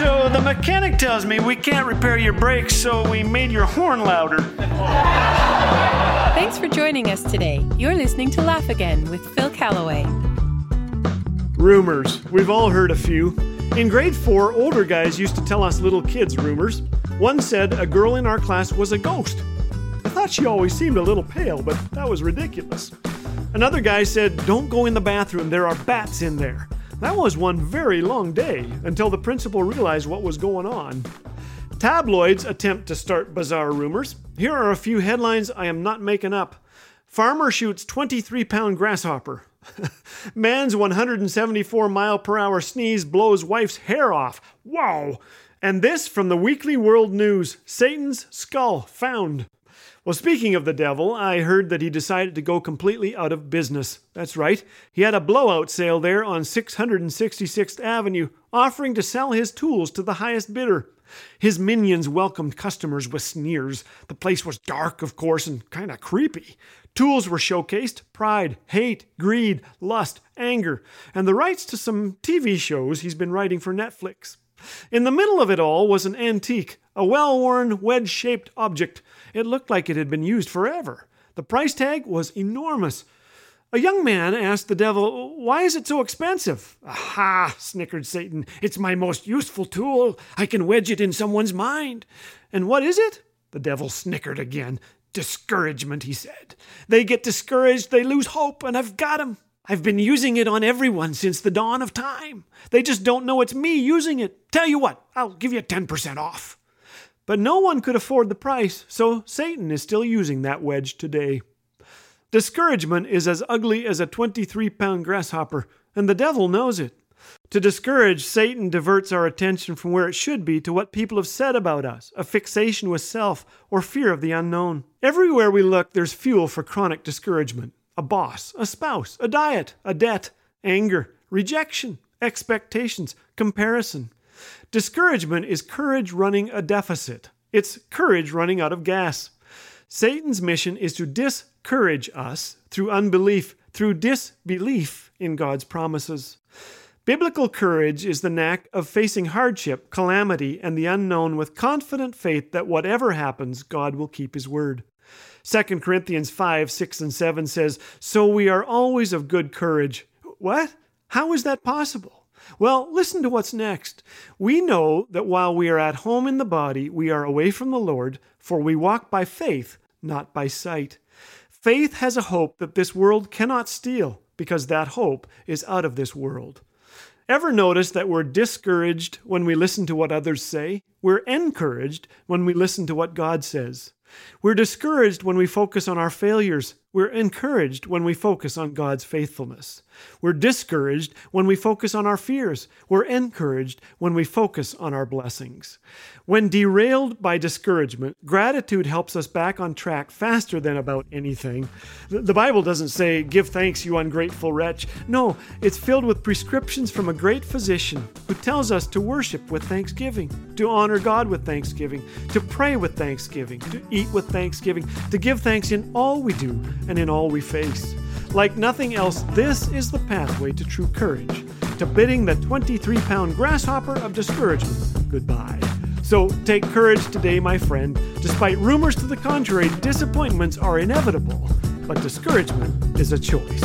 So the mechanic tells me we can't repair your brakes, so we made your horn louder. Thanks for joining us today. You're listening to Laugh Again with Phil Callaway. Rumors. We've all heard a few. In grade four, older guys used to tell us little kids rumors. One said a girl in our class was a ghost. I thought she always seemed a little pale, but that was ridiculous. Another guy said, Don't go in the bathroom, there are bats in there. That was one very long day until the principal realized what was going on. Tabloids attempt to start bizarre rumors. Here are a few headlines I am not making up. Farmer shoots 23 pound grasshopper. Man's 174 mile per hour sneeze blows wife's hair off. Wow! And this from the Weekly World News Satan's skull found. Well, speaking of the devil, I heard that he decided to go completely out of business. That's right. He had a blowout sale there on 666th Avenue, offering to sell his tools to the highest bidder. His minions welcomed customers with sneers. The place was dark, of course, and kind of creepy. Tools were showcased pride, hate, greed, lust, anger, and the rights to some TV shows he's been writing for Netflix. In the middle of it all was an antique, a well worn, wedge shaped object. It looked like it had been used forever. The price tag was enormous. A young man asked the devil, Why is it so expensive? Aha, snickered Satan. It's my most useful tool. I can wedge it in someone's mind. And what is it? The devil snickered again. Discouragement, he said. They get discouraged, they lose hope, and I've got 'em. I've been using it on everyone since the dawn of time. They just don't know it's me using it. Tell you what, I'll give you 10% off. But no one could afford the price, so Satan is still using that wedge today. Discouragement is as ugly as a 23 pound grasshopper, and the devil knows it. To discourage, Satan diverts our attention from where it should be to what people have said about us, a fixation with self, or fear of the unknown. Everywhere we look, there's fuel for chronic discouragement a boss, a spouse, a diet, a debt, anger, rejection, expectations, comparison. Discouragement is courage running a deficit, it's courage running out of gas. Satan's mission is to discourage us through unbelief, through disbelief in God's promises. Biblical courage is the knack of facing hardship, calamity, and the unknown with confident faith that whatever happens, God will keep his word. 2 Corinthians 5, 6, and 7 says, So we are always of good courage. What? How is that possible? Well, listen to what's next. We know that while we are at home in the body, we are away from the Lord, for we walk by faith, not by sight. Faith has a hope that this world cannot steal, because that hope is out of this world. Ever notice that we're discouraged when we listen to what others say? We're encouraged when we listen to what God says. We're discouraged when we focus on our failures. We're encouraged when we focus on God's faithfulness. We're discouraged when we focus on our fears. We're encouraged when we focus on our blessings. When derailed by discouragement, gratitude helps us back on track faster than about anything. The Bible doesn't say, Give thanks, you ungrateful wretch. No, it's filled with prescriptions from a great physician who tells us to worship with thanksgiving, to honor God with thanksgiving, to pray with thanksgiving, to eat with thanksgiving, to give thanks in all we do and in all we face. Like nothing else, this is the pathway to true courage, to bidding the 23 pound grasshopper of discouragement goodbye. So take courage today, my friend. Despite rumors to the contrary, disappointments are inevitable, but discouragement is a choice.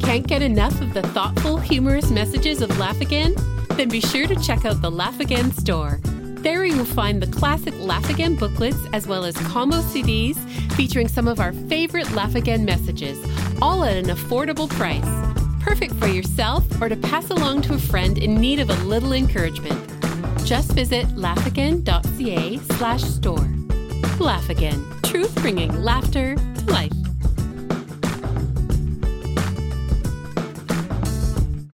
Can't get enough of the thoughtful, humorous messages of Laugh Again? Then be sure to check out the Laugh Again store. There you will find the classic Laugh Again booklets as well as combo CDs featuring some of our favorite Laugh Again messages, all at an affordable price. Perfect for yourself or to pass along to a friend in need of a little encouragement. Just visit laughagain.ca slash store. Laugh Again, truth bringing laughter to life.